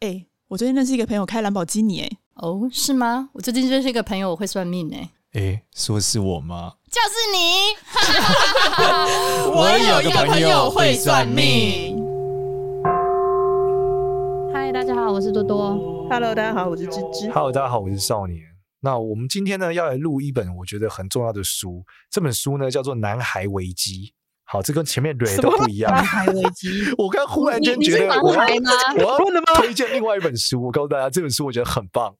哎、欸，我最近认识一个朋友开兰博基尼，哎，哦，是吗？我最近认识一个朋友，我会算命，哎，哎，说是我吗？就是你。我有一个朋友会算命。嗨，大家好，我是多多。Hello，大家好，我是芝芝。Hello，大家好，我是少年。那我们今天呢，要来录一本我觉得很重要的书。这本书呢，叫做《男孩危机》。好，这跟前面蕊都不一样。我刚忽然间觉得我要，我要推荐另外一本书。我告诉大家，这本书我觉得很棒。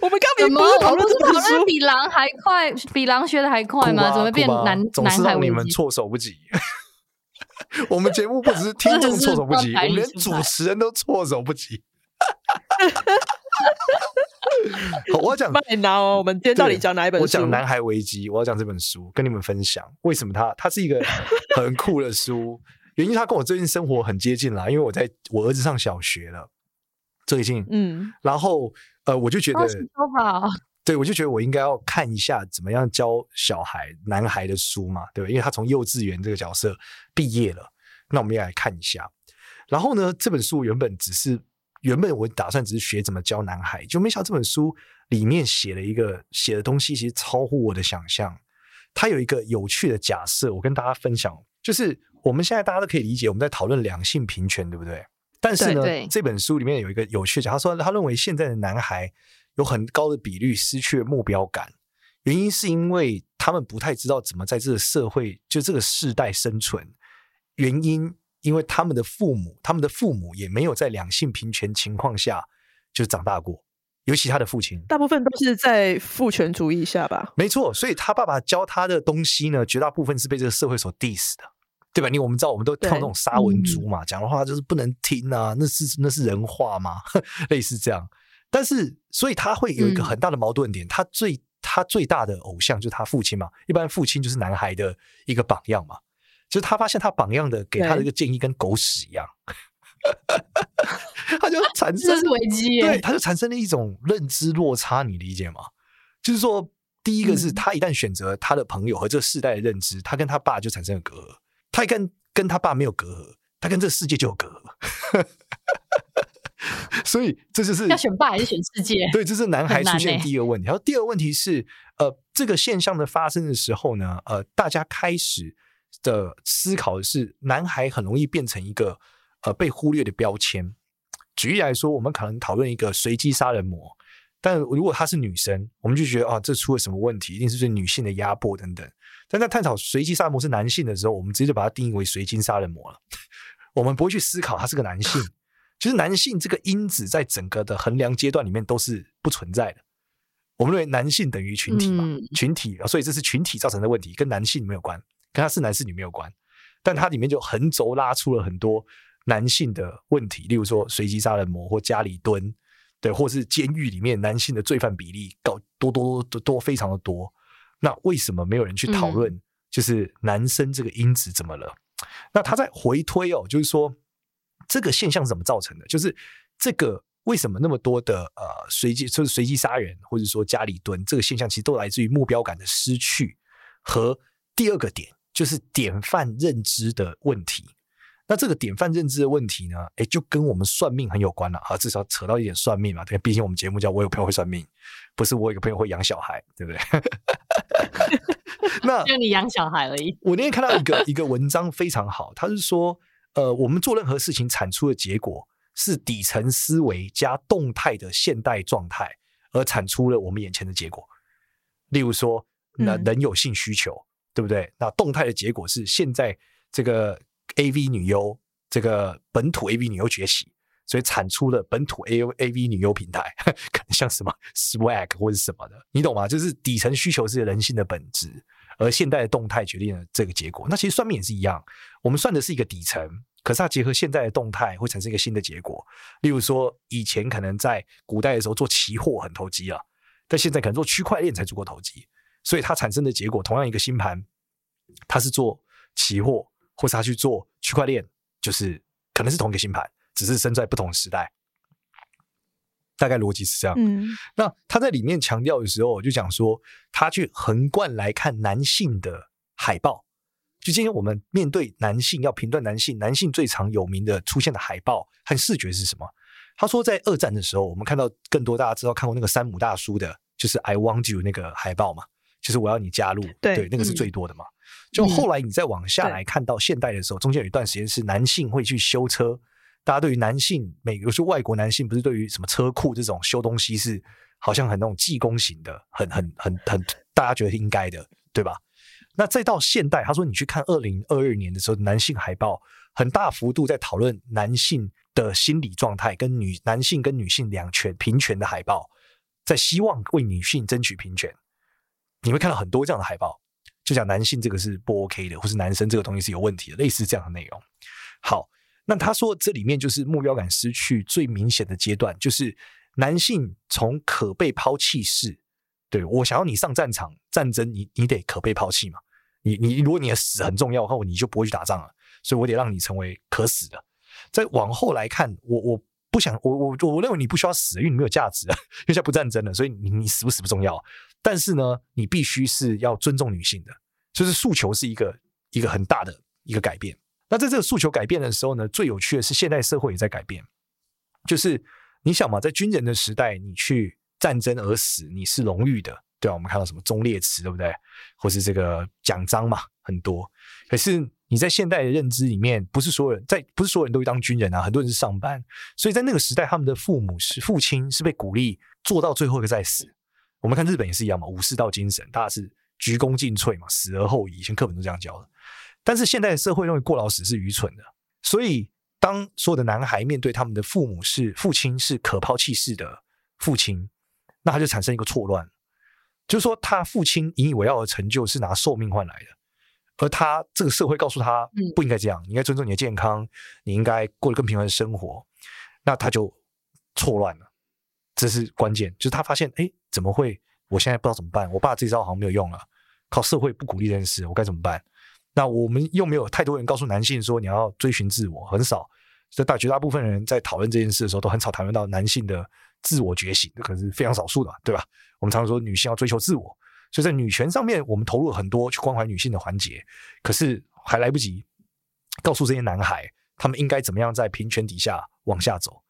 我们刚不是讨论这本书比狼还快，比狼学的还快吗？怎么变男总是让你们措手不及？我们节目不只是听众措手不及，我们连主持人都措手不及。好，我要讲麦拿哦。我们今天到底讲哪一本书？我讲《男孩危机》，我要讲这本书，跟你们分享为什么它它是一个很酷的书。原因它跟我最近生活很接近啦，因为我在我儿子上小学了，最近嗯，然后呃，我就觉得好，对，我就觉得我应该要看一下怎么样教小孩男孩的书嘛，对吧？因为他从幼稚园这个角色毕业了，那我们也来看一下。然后呢，这本书原本只是。原本我打算只是学怎么教男孩，就没想到这本书里面写了一个写的东西，其实超乎我的想象。它有一个有趣的假设，我跟大家分享，就是我们现在大家都可以理解，我们在讨论两性平权，对不对？但是呢，对对，这本书里面有一个有趣的，他说他认为现在的男孩有很高的比率失去了目标感，原因是因为他们不太知道怎么在这个社会就这个世代生存，原因。因为他们的父母，他们的父母也没有在两性平权情况下就长大过，尤其他的父亲，大部分都是在父权主义下吧？没错，所以他爸爸教他的东西呢，绝大部分是被这个社会所 diss 的，对吧？你我们知道，我们都跳那种沙文族嘛，讲的话就是不能听啊，那是那是人话吗？类似这样。但是，所以他会有一个很大的矛盾点，嗯、他最他最大的偶像就是他父亲嘛，一般父亲就是男孩的一个榜样嘛。就是他发现他榜样的给他的一个建议跟狗屎一样，他就产生这是危机，对，他就产生了一种认知落差，你理解吗？就是说，第一个是他一旦选择他的朋友和这个世代的认知，他跟他爸就产生了隔阂，他一跟跟他爸没有隔阂，他跟这个世界就有隔阂，所以这就是要选爸还是选世界？对，这是男孩出现第一个问题。然后第二个问题是，呃，这个现象的发生的时候呢，呃，大家开始。的思考的是，男孩很容易变成一个呃被忽略的标签。举例来说，我们可能讨论一个随机杀人魔，但如果她是女生，我们就觉得啊，这出了什么问题？一定是对女性的压迫等等。但在探讨随机杀人魔是男性的时候，我们直接就把它定义为随机杀人魔了。我们不会去思考他是个男性。其实男性这个因子在整个的衡量阶段里面都是不存在的。我们认为男性等于群体嘛，嗯、群体，所以这是群体造成的问题，跟男性没有关。跟他是男是女没有关，但它里面就横轴拉出了很多男性的问题，例如说随机杀人魔或家里蹲，对，或是监狱里面男性的罪犯比例高多多多多非常的多。那为什么没有人去讨论，就是男生这个因子怎么了？嗯、那他在回推哦，就是说这个现象是怎么造成的？就是这个为什么那么多的呃随机就是随机杀人，或者说家里蹲这个现象，其实都来自于目标感的失去和第二个点。就是典范认知的问题，那这个典范认知的问题呢，诶，就跟我们算命很有关了啊，至少扯到一点算命嘛。对，毕竟我们节目叫我有朋友会算命，不是我有个朋友会养小孩，对不对？那就你养小孩而已。我那天看到一个一个文章非常好，他是说，呃，我们做任何事情产出的结果是底层思维加动态的现代状态，而产出了我们眼前的结果。例如说，那人有性需求。对不对？那动态的结果是，现在这个 AV 女优，这个本土 AV 女优崛起，所以产出了本土 AV 女优平台，可能像什么 Swag 或者什么的，你懂吗？就是底层需求是人性的本质，而现代的动态决定了这个结果。那其实算命也是一样，我们算的是一个底层，可是它结合现在的动态，会产生一个新的结果。例如说，以前可能在古代的时候做期货很投机啊，但现在可能做区块链才足够投机。所以它产生的结果，同样一个星盘，它是做期货，或是它去做区块链，就是可能是同一个星盘，只是生在不同时代。大概逻辑是这样。嗯，那他在里面强调的时候，我就讲说，他去横贯来看男性的海报，就今天我们面对男性要评断男性，男性最常有名的出现的海报和视觉是什么？他说，在二战的时候，我们看到更多大家知道看过那个山姆大叔的，就是 I want you 那个海报嘛，就是我要你加入，对，对，那个是最多的嘛。嗯、就后来你再往下来看到现代的时候，中间有一段时间是男性会去修车，大家对于男性，美国是外国男性不是对于什么车库这种修东西是好像很那种技工型的，很很很很大家觉得应该的，对吧？那再到现代，他说你去看二零二二年的时候，男性海报很大幅度在讨论男性的心理状态，跟女男性跟女性两权平权的海报，在希望为女性争取平权。你会看到很多这样的海报，就讲男性这个是不 OK 的，或是男生这个东西是有问题的，类似这样的内容。好，那他说这里面就是目标感失去最明显的阶段，就是男性从可被抛弃式。对，我想要你上战场战争，你你得可被抛弃嘛。你你如果你的死很重要的话，你就不会去打仗了。所以我得让你成为可死的。再往后来看，我我不想我我我认为你不需要死，因为你没有价值啊，因为现在不战争了，所以你你死不死不重要。但是呢，你必须是要尊重女性的，就是诉求是一个一个很大的一个改变。那在这个诉求改变的时候呢，最有趣的是现代社会也在改变。就是你想嘛，在军人的时代，你去。战争而死，你是荣誉的，对啊，我们看到什么忠烈祠，对不对？或是这个奖章嘛，很多。可是你在现代的认知里面，不是所有人在，不是所有人都会当军人啊，很多人是上班。所以在那个时代，他们的父母是父亲是被鼓励做到最后一个再死。我们看日本也是一样嘛，武士道精神，大家是鞠躬尽瘁嘛，死而后已。以前课本都这样教的。但是现代社会认为过劳死是愚蠢的，所以当所有的男孩面对他们的父母是父亲是可抛弃式的父亲。那他就产生一个错乱，就是说他父亲引以为傲的成就是拿寿命换来的，而他这个社会告诉他不应该这样，你应该尊重你的健康，你应该过得更平凡的生活，那他就错乱了，这是关键。就是他发现，哎，怎么会？我现在不知道怎么办。我爸这招好像没有用了，靠社会不鼓励这件事，我该怎么办？那我们又没有太多人告诉男性说你要追寻自我，很少。所以大绝大部分人在讨论这件事的时候，都很少谈论到男性的。自我觉醒，这可能是非常少数的，对吧？我们常常说女性要追求自我，所以在女权上面，我们投入了很多去关怀女性的环节，可是还来不及告诉这些男孩，他们应该怎么样在平权底下往下走。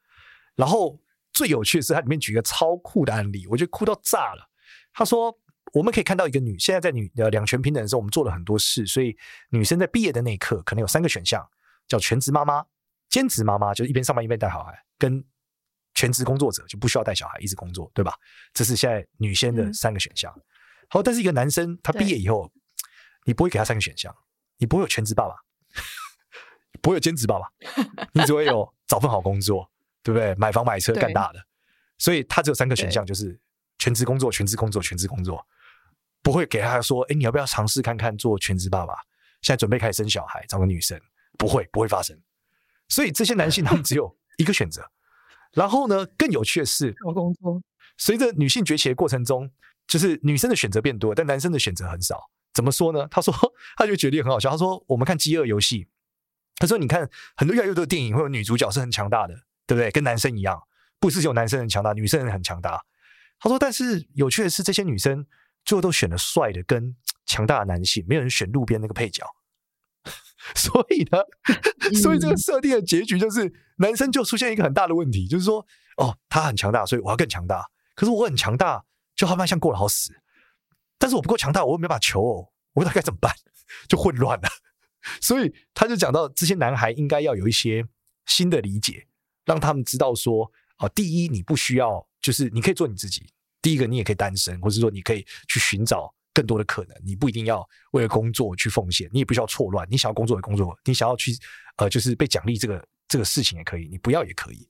然后最有趣的是，它里面举一个超酷的案例，我觉得酷到炸了。他说，我们可以看到一个女，现在在女呃两权平等的时候，我们做了很多事，所以女生在毕业的那一刻，可能有三个选项，叫全职妈妈、兼职妈妈，就是一边上班一边带小孩，跟全职工作者就不需要带小孩，一直工作，对吧？这是现在女生的三个选项。嗯、好，但是一个男生他毕业以后，你不会给他三个选项，你不会有全职爸爸，不会有兼职爸爸，你只会有找份好工作，对不对？买房买车干大的，所以他只有三个选项，就是全职工作、全职工作、全职工作，不会给他说，哎，你要不要尝试看看做全职爸爸？现在准备开始生小孩，找个女生，不会，不会发生。所以这些男性 他们只有一个选择。然后呢，更有趣的是，我工作随着女性崛起的过程中，就是女生的选择变多，但男生的选择很少。怎么说呢？他说，他就举例很好笑。他说，我们看《饥饿游戏》，他说，你看很多越来越多的电影会有女主角是很强大的，对不对？跟男生一样，不是只有男生很强大，女生也很强大。他说，但是有趣的是，这些女生最后都选了帅的跟强大的男性，没有人选路边那个配角。所以呢，所以这个设定的结局就是，男生就出现一个很大的问题，就是说，哦，他很强大，所以我要更强大。可是我很强大，就好像过得好死。但是我不够强大，我又没办法求偶，我不知道该怎么办，就混乱了。所以他就讲到，这些男孩应该要有一些新的理解，让他们知道说，啊，第一，你不需要，就是你可以做你自己；第一个，你也可以单身，或者说你可以去寻找。更多的可能，你不一定要为了工作去奉献，你也不需要错乱。你想要工作的工作，你想要去呃，就是被奖励这个这个事情也可以，你不要也可以。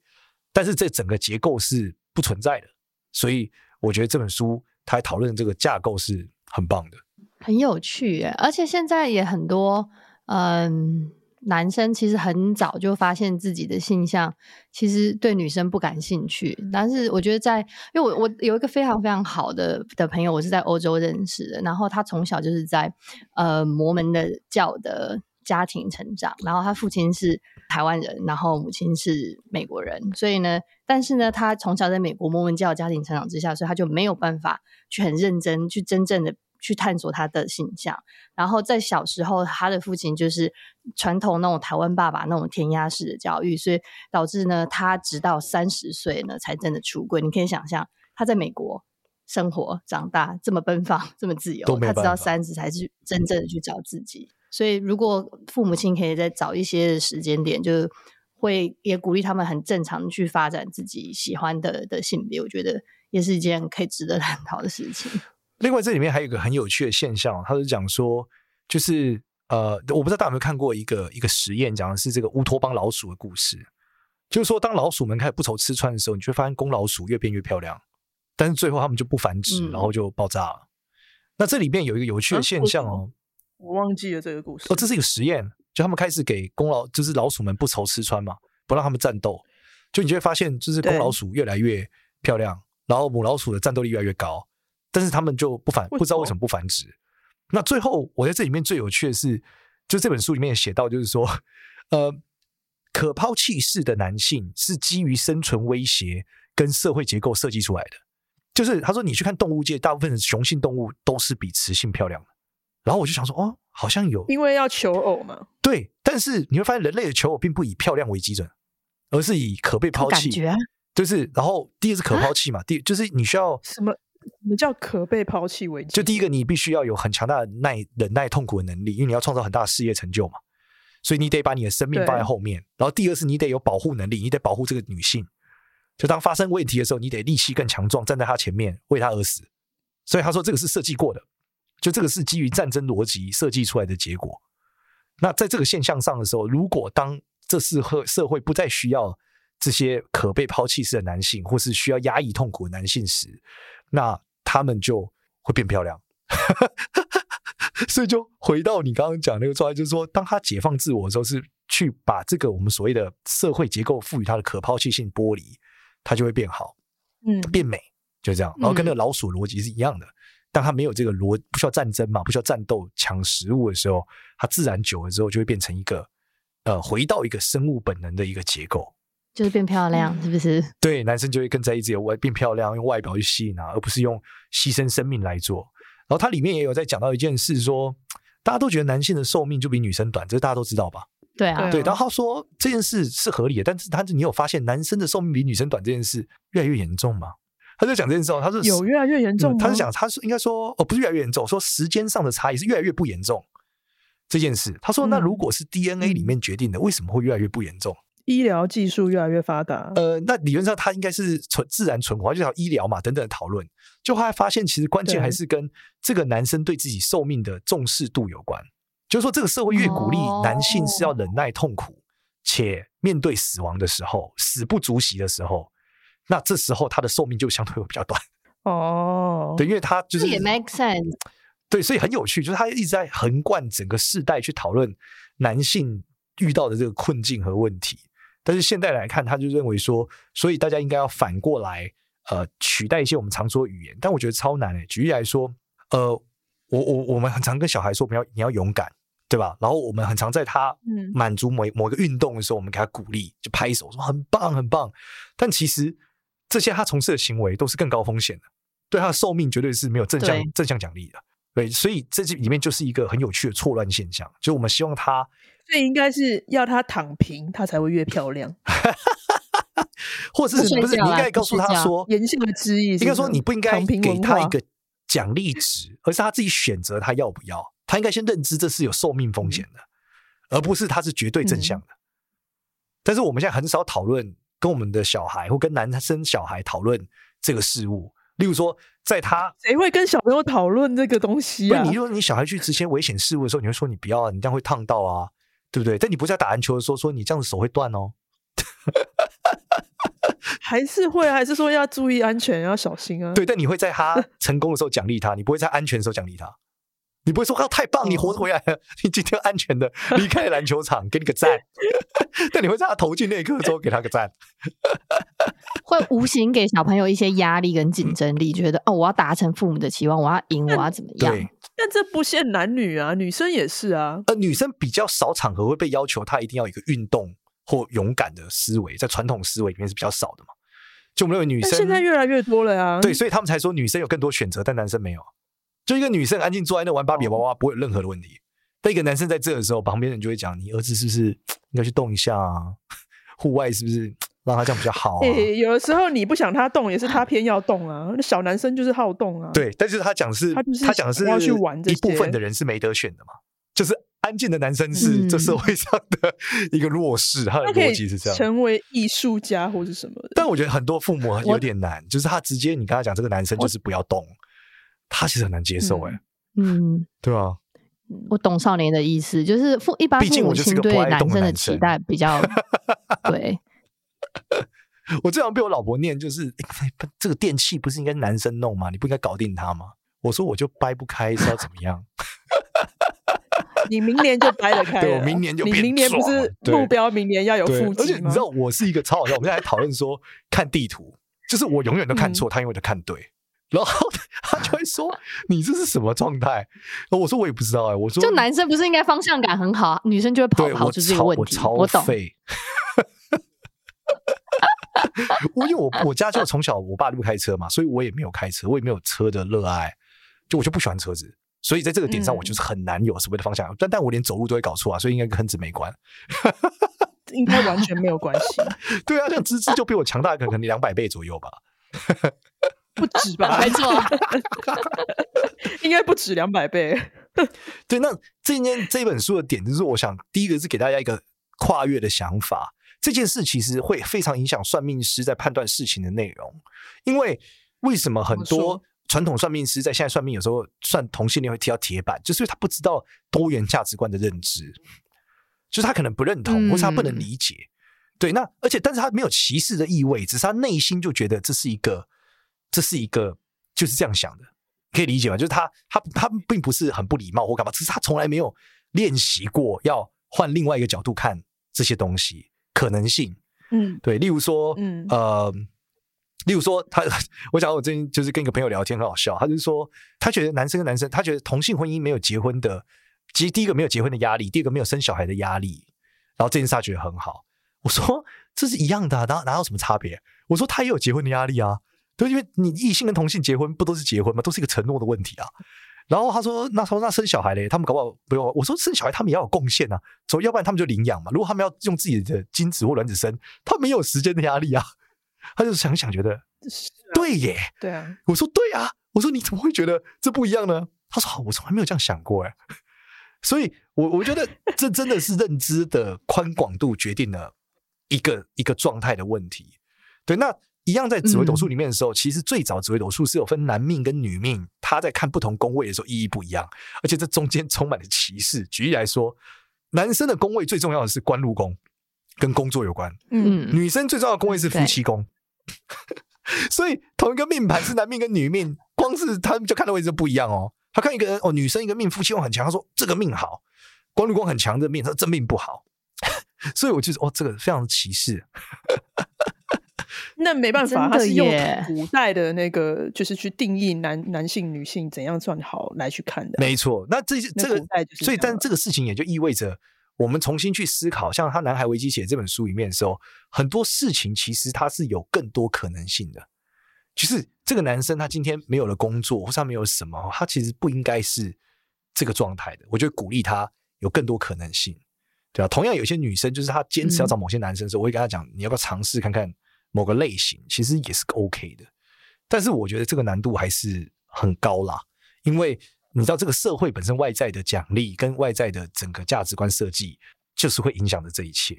但是这整个结构是不存在的，所以我觉得这本书它讨论这个架构是很棒的，很有趣耶。而且现在也很多嗯。男生其实很早就发现自己的性向其实对女生不感兴趣，但是我觉得在，因为我我有一个非常非常好的的朋友，我是在欧洲认识的，然后他从小就是在呃摩门的教的家庭成长，然后他父亲是台湾人，然后母亲是美国人，所以呢，但是呢，他从小在美国摩门教的家庭成长之下，所以他就没有办法去很认真去真正的。去探索他的形象。然后在小时候，他的父亲就是传统那种台湾爸爸那种填鸭式的教育，所以导致呢，他直到三十岁呢才真的出柜。你可以想象他在美国生活长大这么奔放，这么自由，他直到三十才是真正的去找自己。所以如果父母亲可以再早一些的时间点，就是。会也鼓励他们很正常去发展自己喜欢的的性别，我觉得也是一件可以值得 探讨的事情。另外，这里面还有一个很有趣的现象，他是讲说，就是呃，我不知道大家有没有看过一个一个实验，讲的是这个乌托邦老鼠的故事。就是说，当老鼠们开始不愁吃穿的时候，你就会发现公老鼠越变越漂亮，但是最后他们就不繁殖，然后就爆炸了。嗯、那这里面有一个有趣的现象哦，我忘记了这个故事。哦，这是一个实验。就他们开始给公老，就是老鼠们不愁吃穿嘛，不让他们战斗，就你就会发现，就是公老鼠越来越漂亮，然后母老鼠的战斗力越来越高，但是他们就不繁，不知道为什么不繁殖。那最后，我在这里面最有趣的是，就这本书里面写到，就是说，呃，可抛弃式的男性是基于生存威胁跟社会结构设计出来的。就是他说，你去看动物界，大部分的雄性动物都是比雌性漂亮的。然后我就想说，哦。好像有，因为要求偶嘛。对，但是你会发现，人类的求偶并不以漂亮为基准，而是以可被抛弃。感觉、啊、就是，然后第一是可抛弃嘛，啊、第就是你需要什么？什么叫可被抛弃为基准？就第一个，你必须要有很强大的耐忍耐痛苦的能力，因为你要创造很大的事业成就嘛，所以你得把你的生命放在后面。然后第二是，你得有保护能力，你得保护这个女性。就当发生问题的时候，你得力气更强壮，站在她前面为她而死。所以他说，这个是设计过的。就这个是基于战争逻辑设计出来的结果。那在这个现象上的时候，如果当这是和社会不再需要这些可被抛弃式的男性，或是需要压抑痛苦的男性时，那他们就会变漂亮。所以就回到你刚刚讲那个状态，就是说，当他解放自我的时候，是去把这个我们所谓的社会结构赋予他的可抛弃性剥离，他就会变好，嗯，变美，就这样。然后跟那个老鼠逻辑是一样的。当他没有这个逻，不需要战争嘛，不需要战斗抢食物的时候，他自然久了之后就会变成一个，呃，回到一个生物本能的一个结构，就是变漂亮，是不是？对，男生就会更在意自己的外变漂亮，用外表去吸引啊，而不是用牺牲生命来做。然后它里面也有在讲到一件事说，说大家都觉得男性的寿命就比女生短，这大家都知道吧？对啊，对。然后他说这件事是合理的，但是他你有发现男生的寿命比女生短这件事越来越严重吗？他就讲这件事哦，他说有越来越严重、嗯。他是讲，他是应该说，哦，不是越来越严重，说时间上的差异是越来越不严重这件事。他说，那如果是 DNA 里面决定的，嗯、为什么会越来越不严重？医疗技术越来越发达。呃，那理论上它应该是存自然存活，就叫医疗嘛等等的讨论。就后来发现，其实关键还是跟这个男生对自己寿命的重视度有关。就是说，这个社会越鼓励男性是要忍耐痛苦，且面对死亡的时候，死不足惜的时候。那这时候他的寿命就相对会比较短哦，oh. 对，因为他就是也 make sense，对，所以很有趣，就是他一直在横贯整个世代去讨论男性遇到的这个困境和问题。但是现在来看，他就认为说，所以大家应该要反过来，呃，取代一些我们常说的语言。但我觉得超难诶。举例来说，呃，我我我们很常跟小孩说，不要你要勇敢，对吧？然后我们很常在他满足某某个运动的时候，我们给他鼓励，就拍手说很棒很棒。但其实。这些他从事的行为都是更高风险的，对他的寿命绝对是没有正向正向奖励的。对，所以这里面就是一个很有趣的错乱现象。就我们希望他，所以应该是要他躺平，他才会越漂亮，或者是不是？你应该告诉他说，言下之意，应该说你不应该给他一个奖励值，而是他自己选择他要不要。他应该先认知这是有寿命风险的，嗯、而不是他是绝对正向的。嗯、但是我们现在很少讨论。跟我们的小孩或跟男生小孩讨论这个事物，例如说，在他谁会跟小朋友讨论这个东西啊？你说你小孩去执行危险事物的时候，你会说你不要啊，你这样会烫到啊，对不对？但你不是在打篮球的时候说你这样子手会断哦，还是会还是说要注意安全，要小心啊？对，但你会在他成功的时候奖励他，你不会在安全的时候奖励他。你不会说“啊，太棒，你活着回来了，你今天安全的 离开了篮球场，给你个赞。”但你会在他投进那一刻之后给他个赞，会无形给小朋友一些压力跟竞争力，觉得哦，我要达成父母的期望，我要赢，我要怎么样？但这不限男女啊，女生也是啊。呃，女生比较少场合会被要求她一定要有一个运动或勇敢的思维，在传统思维里面是比较少的嘛。就我们认为女生现在越来越多了呀，对，所以他们才说女生有更多选择，但男生没有。就一个女生安静坐在那玩芭比娃娃，不会有任何的问题。但一个男生在这的时候，旁边人就会讲：“你儿子是不是应该去动一下啊？户外是不是让他这样比较好啊？” 欸，有的时候你不想他动，也是他偏要动啊。那小男生就是好动啊。对，但是他讲的是，他讲的是要去玩。一部分的人是没得选的嘛，就是安静的男生是这社会上的一个弱势，他的逻辑是这样。成为艺术家或是什么的。但我觉得很多父母有点难，就是他直接你跟他讲这个男生就是不要动，他其实很难接受哎、欸。嗯，对啊。我懂少年的意思，就是父一般父母亲对男生的期待比较 对。我经常被我老婆念，就是、欸、这个电器不是应该男生弄吗？你不应该搞定他吗？我说我就掰不开，是要怎么样？你明年就掰得开，对，我明年就。你明年不是目标，明年要有腹肌吗？而且你知道，我是一个超好笑。我们现在还讨论说看地图，就是我永远都看错，嗯、他永远都看对。然后他就会说：“你这是什么状态？”我说：“我也不知道哎、欸。”我说：“就男生不是应该方向感很好，女生就会跑跑出这个问题。我懂。我因为我我家就从小我爸就不开车嘛，所以我也没有开车，我也没有车的热爱，就我就不喜欢车子，所以在这个点上我就是很难有所谓的方向。嗯、但但我连走路都会搞错啊，所以应该跟子没关，应该完全没有关系。对啊，像芝芝就比我强大可能两百倍左右吧。不止吧？没错，应该不止两百倍。对，那这件这本书的点就是，我想第一个是给大家一个跨越的想法。这件事其实会非常影响算命师在判断事情的内容，因为为什么很多传统算命师在现在算命有时候算同性恋会提到铁板，就是因为他不知道多元价值观的认知，就是他可能不认同，或是他不能理解。嗯、对，那而且但是他没有歧视的意味，只是他内心就觉得这是一个。这是一个就是这样想的，可以理解吗？就是他他他并不是很不礼貌或干嘛，只是他从来没有练习过要换另外一个角度看这些东西可能性。嗯，对，例如说，嗯呃，例如说他，我想我最近就是跟一个朋友聊天很好笑，他就说他觉得男生跟男生，他觉得同性婚姻没有结婚的，其实第一个没有结婚的压力，第二个没有生小孩的压力，然后这件事他觉得很好。我说这是一样的啊，哪哪有什么差别？我说他也有结婚的压力啊。对，因为你异性跟同性结婚不都是结婚吗？都是一个承诺的问题啊。然后他说：“那说那生小孩嘞？他们搞不好不用。”我说：“生小孩他们也要有贡献啊，所以要不然他们就领养嘛。如果他们要用自己的精子或卵子生，他们没有时间的压力啊。”他就想想觉得，对耶，对啊。我说：“对啊。”我说：“你怎么会觉得这不一样呢？”他说：“我从来没有这样想过哎。”所以，我我觉得这真的是认知的宽广度决定了一个一个状态的问题。对，那。一样在紫微斗数里面的时候，嗯、其实最早紫微斗数是有分男命跟女命，他在看不同宫位的时候意义不一样，而且这中间充满了歧视。举例来说，男生的宫位最重要的是官禄宫，跟工作有关。嗯，女生最重要的宫位是夫妻宫。所以同一个命盘是男命跟女命，光是他们就看的位置就不一样哦。他看一个人哦，女生一个命夫妻宫很强，他说这个命好；官禄宫很强的命，他说这命不好。所以我就说哦，这个非常歧视。那没办法，他是用古代的那个，就是去定义男男性、女性怎样算好来去看的。没错，那这这个，所以但这个事情也就意味着，我们重新去思考，像他《男孩危机》写这本书里面的时候，很多事情其实他是有更多可能性的。就是这个男生他今天没有了工作，或是他没有什么，他其实不应该是这个状态的。我就鼓励他有更多可能性，对吧？同样，有些女生就是她坚持要找某些男生的时候，我会跟她讲，你要不要尝试看看？某个类型其实也是 OK 的，但是我觉得这个难度还是很高啦，因为你知道这个社会本身外在的奖励跟外在的整个价值观设计，就是会影响着这一切。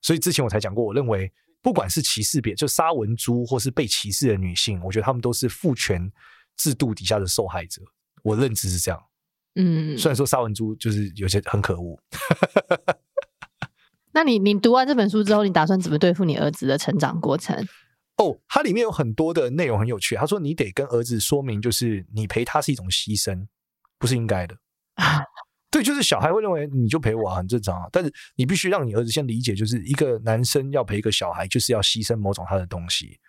所以之前我才讲过，我认为不管是歧视别，就杀文猪或是被歧视的女性，我觉得她们都是父权制度底下的受害者。我认知是这样。嗯，虽然说杀文猪就是有些很可恶。那你你读完这本书之后，你打算怎么对付你儿子的成长过程？哦，它里面有很多的内容很有趣。他说你得跟儿子说明，就是你陪他是一种牺牲，不是应该的。对，就是小孩会认为你就陪我啊，很正常啊。但是你必须让你儿子先理解，就是一个男生要陪一个小孩，就是要牺牲某种他的东西，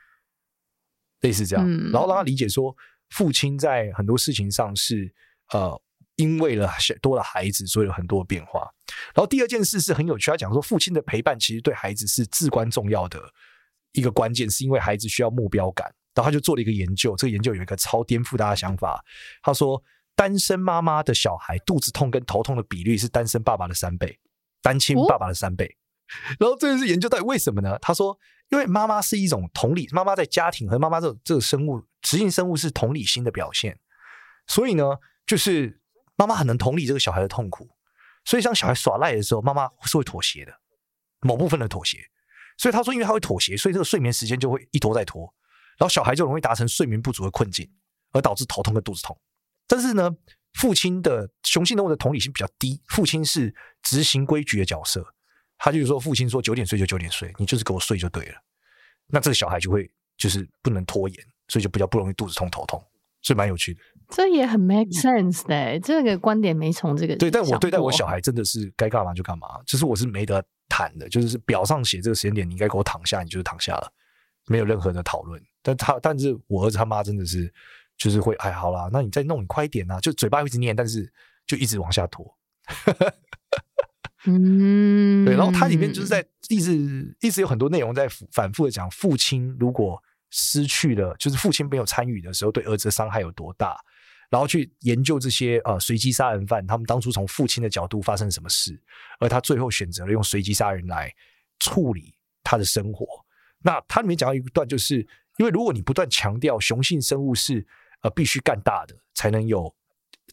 类似这样。嗯、然后让他理解说，父亲在很多事情上是呃。因为了多了孩子，所以有很多变化。然后第二件事是很有趣，他讲说父亲的陪伴其实对孩子是至关重要的一个关键，是因为孩子需要目标感。然后他就做了一个研究，这个研究有一个超颠覆大家想法。他说，单身妈妈的小孩肚子痛跟头痛的比率是单身爸爸的三倍，单亲爸爸的三倍。哦、然后这件事研究到底为什么呢？他说，因为妈妈是一种同理，妈妈在家庭和妈妈这这个生物，雌性生物是同理心的表现，所以呢，就是妈妈很能同理这个小孩的痛苦，所以当小孩耍赖的时候，妈妈是会妥协的，某部分的妥协。所以他说，因为他会妥协，所以这个睡眠时间就会一拖再拖，然后小孩就容易达成睡眠不足的困境，而导致头痛跟肚子痛。但是呢，父亲的雄性动物的同理心比较低，父亲是执行规矩的角色。他就是说，父亲说九点睡就九点睡，你就是给我睡就对了。那这个小孩就会就是不能拖延，所以就比较不容易肚子痛头痛，所以蛮有趣的。这也很 make sense 的、欸，这个观点没从这个对，但我对待我小孩真的是该干嘛就干嘛，就是我是没得谈的，就是表上写这个时间点你应该给我躺下，你就是躺下了，没有任何的讨论。但他但是我儿子他妈真的是就是会哎好啦，那你再弄你快一点啊，就嘴巴一直念，但是就一直往下拖。嗯，对，然后它里面就是在一直一直有很多内容在反复的讲，父亲如果失去了，就是父亲没有参与的时候，对儿子的伤害有多大，然后去研究这些呃随机杀人犯，他们当初从父亲的角度发生什么事，而他最后选择了用随机杀人来处理他的生活。那它里面讲到一段，就是因为如果你不断强调雄性生物是呃必须干大的才能有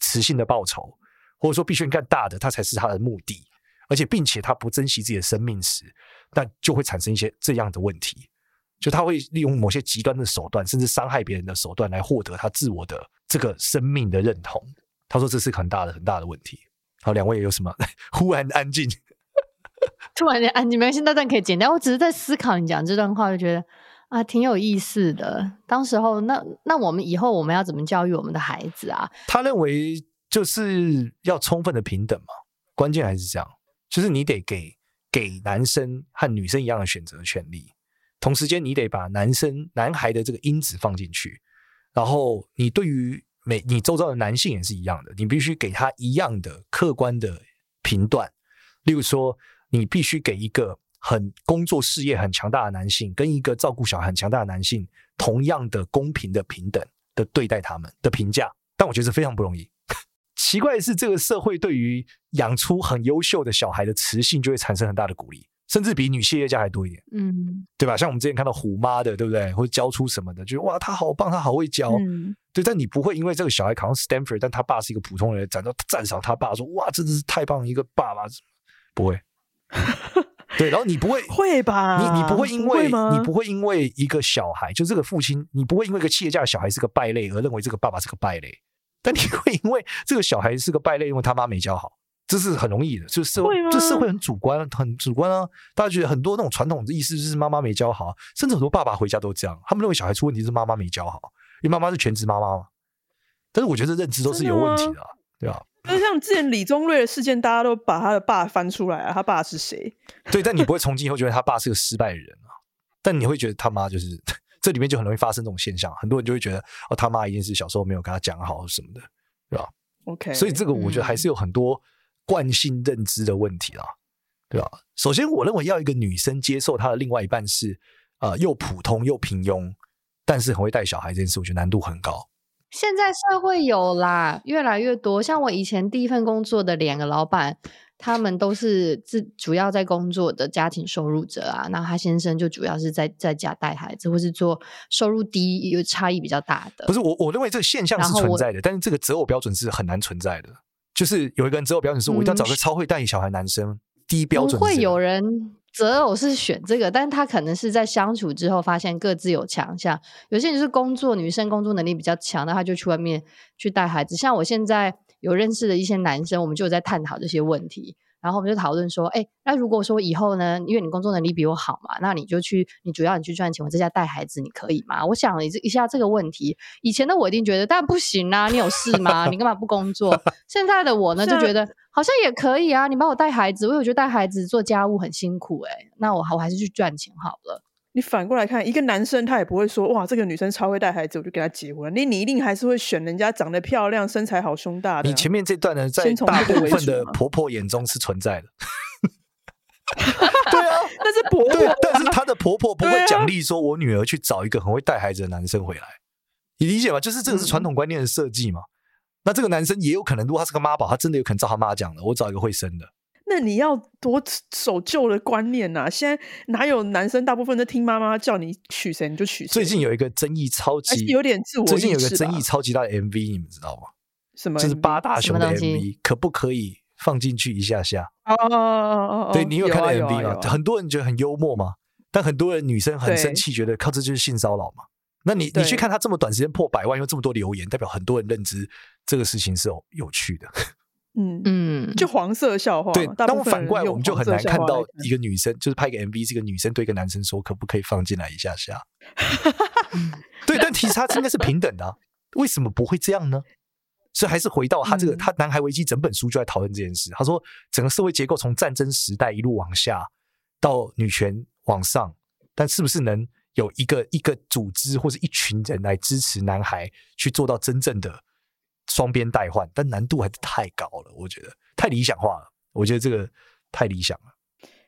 雌性的报酬，或者说必须干大的，它才是他的目的。而且，并且他不珍惜自己的生命时，那就会产生一些这样的问题。就他会利用某些极端的手段，甚至伤害别人的手段，来获得他自我的这个生命的认同。他说这是很大的、很大的问题。好，两位有什么？忽然安静，突然间安静，没关系，那段可以剪掉。我只是在思考你讲这段话，就觉得啊，挺有意思的。当时候，那那我们以后我们要怎么教育我们的孩子啊？他认为就是要充分的平等嘛，关键还是这样。就是你得给给男生和女生一样的选择权利，同时间你得把男生男孩的这个因子放进去，然后你对于每你周遭的男性也是一样的，你必须给他一样的客观的评断。例如说，你必须给一个很工作事业很强大的男性，跟一个照顾小孩很强大的男性，同样的公平的平等的对待他们的评价，但我觉得是非常不容易。奇怪的是，这个社会对于养出很优秀的小孩的雌性就会产生很大的鼓励，甚至比女企业家还多一点，嗯，对吧？像我们之前看到虎妈的，对不对？或者教出什么的，就是哇，他好棒，他好会教，嗯、对。但你不会因为这个小孩考上 Stanford，但他爸是一个普通人，赞到赞赏他爸，说哇，真的是太棒一个爸爸，不会。对，然后你不会会吧？你你不会因为不你不会因为一个小孩，就这个父亲，你不会因为一个企业家的小孩是个败类而认为这个爸爸是个败类。但你会因为这个小孩是个败类，因为他妈没教好，这是很容易的。就是社会，这社会很主观，很主观啊！大家觉得很多那种传统的意思就是妈妈没教好，甚至很多爸爸回家都这样，他们认为小孩出问题是妈妈没教好，因为妈妈是全职妈妈嘛。但是我觉得认知都是有问题的，啊，对吧？那像之前李宗瑞的事件，大家都把他的爸翻出来啊，他爸是谁？对，但你不会从今以后觉得他爸是个失败的人啊，但你会觉得他妈就是。这里面就很容易发生这种现象，很多人就会觉得哦，他妈一定是小时候没有跟他讲好什么的，对吧？OK，所以这个我觉得还是有很多惯性认知的问题啦，嗯、对吧？首先，我认为要一个女生接受她的另外一半是呃又普通又平庸，但是很会带小孩这件事，我觉得难度很高。现在社会有啦，越来越多。像我以前第一份工作的两个老板。他们都是自主要在工作的家庭收入者啊，然后他先生就主要是在在家带孩子，或是做收入低有差异比较大的。不是我，我认为这个现象是存在的，但是这个择偶标准是很难存在的。就是有一个人择偶标准是我一定要找个超会带小孩男生，嗯、第一标准会有人择偶是选这个，但是他可能是在相处之后发现各自有强项，有些人就是工作女生工作能力比较强，那他就去外面去带孩子。像我现在。有认识的一些男生，我们就在探讨这些问题，然后我们就讨论说，哎，那如果说以后呢，因为你工作能力比我好嘛，那你就去，你主要你去赚钱，我在家带孩子，你可以吗？我想了一下这个问题，以前的我一定觉得，但不行啊，你有事吗？你干嘛不工作？现在的我呢，就觉得好像也可以啊，你帮我带孩子，我有觉得带孩子做家务很辛苦，欸，哎，那我我还是去赚钱好了。你反过来看，一个男生他也不会说哇，这个女生超会带孩子，我就跟她结婚。你你一定还是会选人家长得漂亮、身材好、胸大的。你前面这段呢，在大部分的婆婆眼中是存在的。对啊，但是婆婆。但是她的婆婆不会奖励说，我女儿去找一个很会带孩子的男生回来。你理解吗？就是这个是传统观念的设计嘛。那这个男生也有可能，如果他是个妈宝，他真的有可能照他妈讲的，我找一个会生的。那你要多守旧的观念呐、啊！现在哪有男生大部分都听妈妈叫你娶谁你就娶谁？最近有一个争议超级有点自我，最近有一个争议超级大的 MV，你们知道吗？什么？就是八大熊的 MV，可不可以放进去一下下？哦哦哦哦！对，你有看到 MV 吗？啊啊啊、很多人觉得很幽默嘛，但很多人女生很生气，觉得靠这就是性骚扰嘛。那你你去看他这么短时间破百万，又这么多留言，代表很多人认知这个事情是有有趣的。嗯嗯，就黄色笑话。对，但我反过来，我们就很难看到一个女生，就是拍个 MV，这个女生对一个男生说，可不可以放进来一下下？对，但其实他应该是平等的啊，为什么不会这样呢？所以还是回到他这个，嗯、他《男孩危机》整本书就在讨论这件事。他说，整个社会结构从战争时代一路往下，到女权往上，但是不是能有一个一个组织或者一群人来支持男孩去做到真正的？双边代换，但难度还是太高了，我觉得太理想化了。我觉得这个太理想了，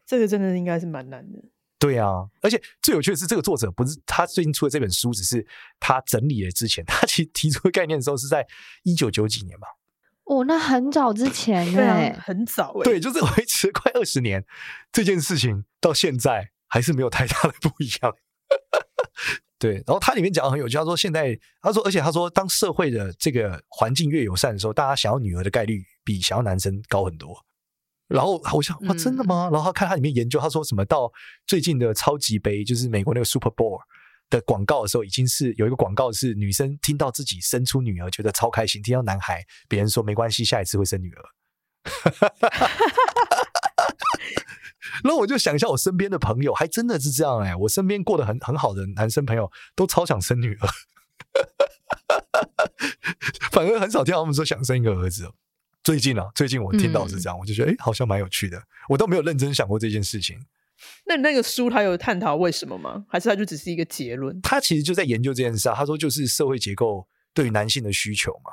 这个真的应该是蛮难的。对啊，而且最有趣的是，这个作者不是他最近出的这本书，只是他整理了之前，他其实提出的概念的时候是在一九九几年吧？哦，那很早之前，对啊，很早哎。对，就是维持快二十年，这件事情到现在还是没有太大的不一样。对，然后他里面讲的很有趣，他说现在，他说，而且他说，当社会的这个环境越友善的时候，大家想要女儿的概率比想要男生高很多。然后我想，哇，真的吗？嗯、然后他看他里面研究，他说什么到最近的超级杯，就是美国那个 Super Bowl 的广告的时候，已经是有一个广告是女生听到自己生出女儿觉得超开心，听到男孩别人说没关系，下一次会生女儿。然后我就想一下，我身边的朋友还真的是这样哎、欸，我身边过得很很好的男生朋友都超想生女儿，反而很少听到他们说想生一个儿子。最近啊，最近我听到是这样，嗯、我就觉得哎、欸，好像蛮有趣的。我都没有认真想过这件事情。那那个书他有探讨为什么吗？还是他就只是一个结论？他其实就在研究这件事啊。他说就是社会结构对于男性的需求嘛，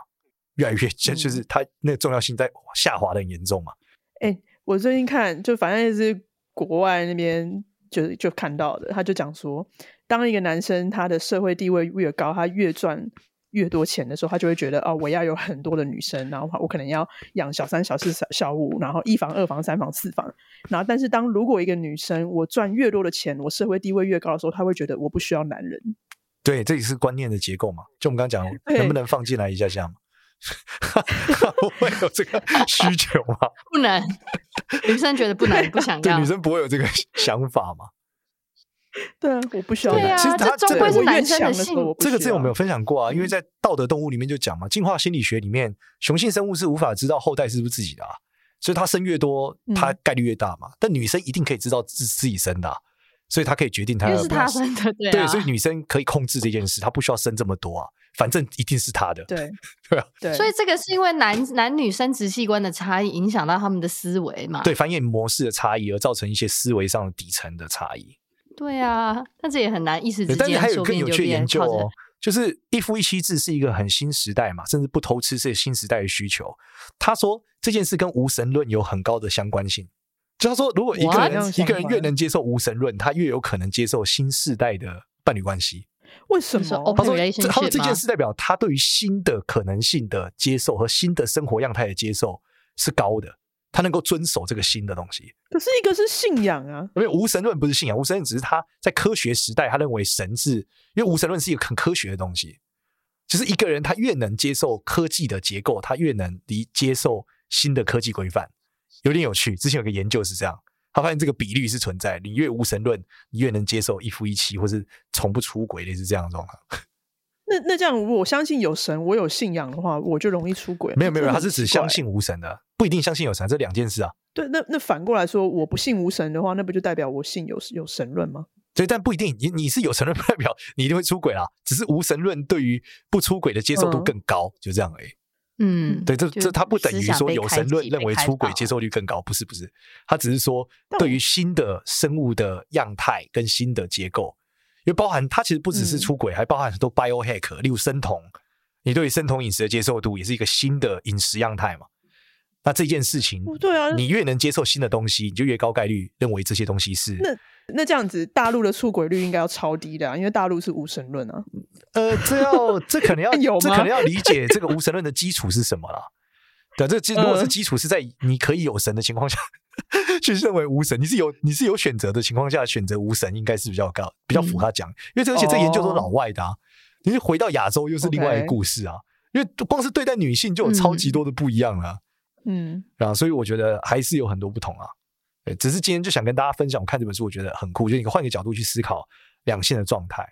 越来越就就是他那个重要性在下滑的很严重嘛。哎、欸。我最近看，就反正也是国外那边就就看到的，他就讲说，当一个男生他的社会地位越高，他越赚越多钱的时候，他就会觉得哦，我要有很多的女生，然后我可能要养小三、小四、小小五，然后一房、二房、三房、四房。然后，但是当如果一个女生我赚越多的钱，我社会地位越高的时候，他会觉得我不需要男人。对，这也是观念的结构嘛。就我们刚刚讲，能不能放进来一下下嘛？不会有这个需求吗？不能，女生觉得不能，不想要。对，女生不会有这个想法吗？对啊，我不需要。对啊，其实他这终归是男生的性。这个之前我们有分享过啊，因为在道德动物里面就讲嘛，进化心理学里面，雄性生物是无法知道后代是不是自己的啊，所以他生越多，他概率越大嘛。但女生一定可以知道自自己生的啊，所以他可以决定他要是他生的，对啊，对，所以女生可以控制这件事，她不需要生这么多啊。反正一定是他的，对 对啊，对，所以这个是因为男男女生殖器官的差异影响到他们的思维嘛？对，繁衍模式的差异而造成一些思维上的底层的差异。对啊，但这也很难一时之间。但是还有更有趣的研究哦，就是一夫一妻制是一个很新时代嘛，甚至不偷吃是新时代的需求。他说这件事跟无神论有很高的相关性，就他说如果一个人一个人越能接受无神论，他越有可能接受新时代的伴侣关系。为什么？他说，他说这件事代表他对于新的可能性的接受和新的生活样态的接受是高的，他能够遵守这个新的东西。可是一个是信仰啊，因为无神论不是信仰，无神论只是他在科学时代，他认为神是，因为无神论是一个很科学的东西，就是一个人他越能接受科技的结构，他越能离接受新的科技规范，有点有趣。之前有个研究是这样。他发现这个比率是存在，你越无神论，你越能接受一夫一妻，或是从不出轨，类似这样的状况。那那这样，我相信有神，我有信仰的话，我就容易出轨。没有没有，他是指相信无神的，不一定相信有神，这两件事啊。对，那那反过来说，我不信无神的话，那不就代表我信有有神论吗？对，但不一定，你你是有神论，不代表你一定会出轨啦。只是无神论对于不出轨的接受度更高，嗯、就这样而已。嗯，对，这这它不等于说有神论认为出轨接受率更高，不是不是，它只是说对于新的生物的样态跟新的结构，因为包含它其实不只是出轨，嗯、还包含很多 biohack，例如生酮，你对于生酮饮食的接受度也是一个新的饮食样态嘛。那这件事情，对啊，你越能接受新的东西，你就越高概率认为这些东西是。那那这样子，大陆的出轨率应该要超低的啊，因为大陆是无神论啊。呃，这要这可能要 有吗这可能要理解这个无神论的基础是什么了。对，这基如果是基础是在你可以有神的情况下、呃、去认为无神，你是有你是有选择的情况下选择无神，应该是比较高，比较符合他讲。嗯、因为这而且这研究都是老外的啊，你是回到亚洲又是另外一个故事啊。因为光是对待女性就有超级多的不一样了。嗯，啊，所以我觉得还是有很多不同啊。只是今天就想跟大家分享，我看这本书我觉得很酷，就你换个角度去思考两性的状态，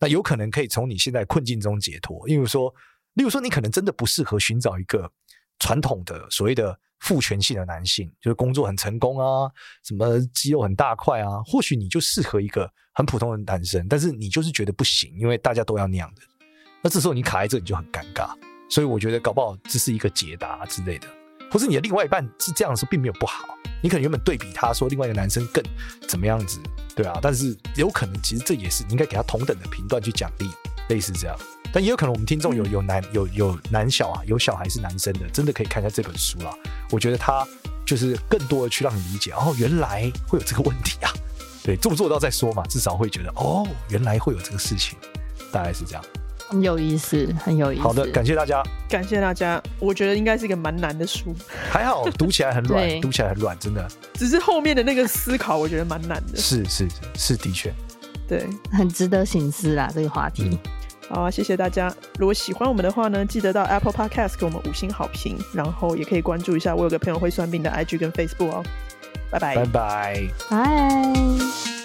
那有可能可以从你现在困境中解脱。例如说，例如说你可能真的不适合寻找一个。传统的所谓的父权性的男性，就是工作很成功啊，什么肌肉很大块啊，或许你就适合一个很普通的男生，但是你就是觉得不行，因为大家都要那样的，那这时候你卡在这里就很尴尬。所以我觉得搞不好这是一个解答之类的，或是你的另外一半是这样的时候并没有不好，你可能原本对比他说另外一个男生更怎么样子，对啊，但是有可能其实这也是你应该给他同等的评断去奖励，类似这样。但也有可能，我们听众有有男有有男小啊，有小孩是男生的，真的可以看一下这本书啦。我觉得他就是更多的去让你理解，哦，原来会有这个问题啊。对，做不做到再说嘛，至少会觉得哦，原来会有这个事情，大概是这样。很有意思，很有意思。好的，感谢大家，感谢大家。我觉得应该是一个蛮难的书，还好读起来很软，读起来很软，真的。只是后面的那个思考，我觉得蛮难的。是是是，的确，对，很值得醒思啦，这个话题。嗯好啊，谢谢大家。如果喜欢我们的话呢，记得到 Apple Podcast 给我们五星好评，然后也可以关注一下我有个朋友会算命的 IG 跟 Facebook 哦。拜拜，拜拜，拜。